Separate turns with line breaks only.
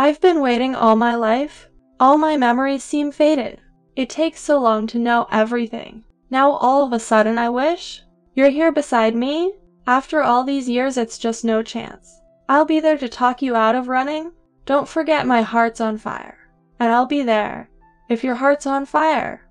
I've been waiting all my life. All my memories seem faded. It takes so long to know everything. Now all of a sudden I wish you're here beside me. After all these years, it's just no chance. I'll be there to talk you out of running. Don't forget my heart's on fire. And I'll be there if your heart's on fire.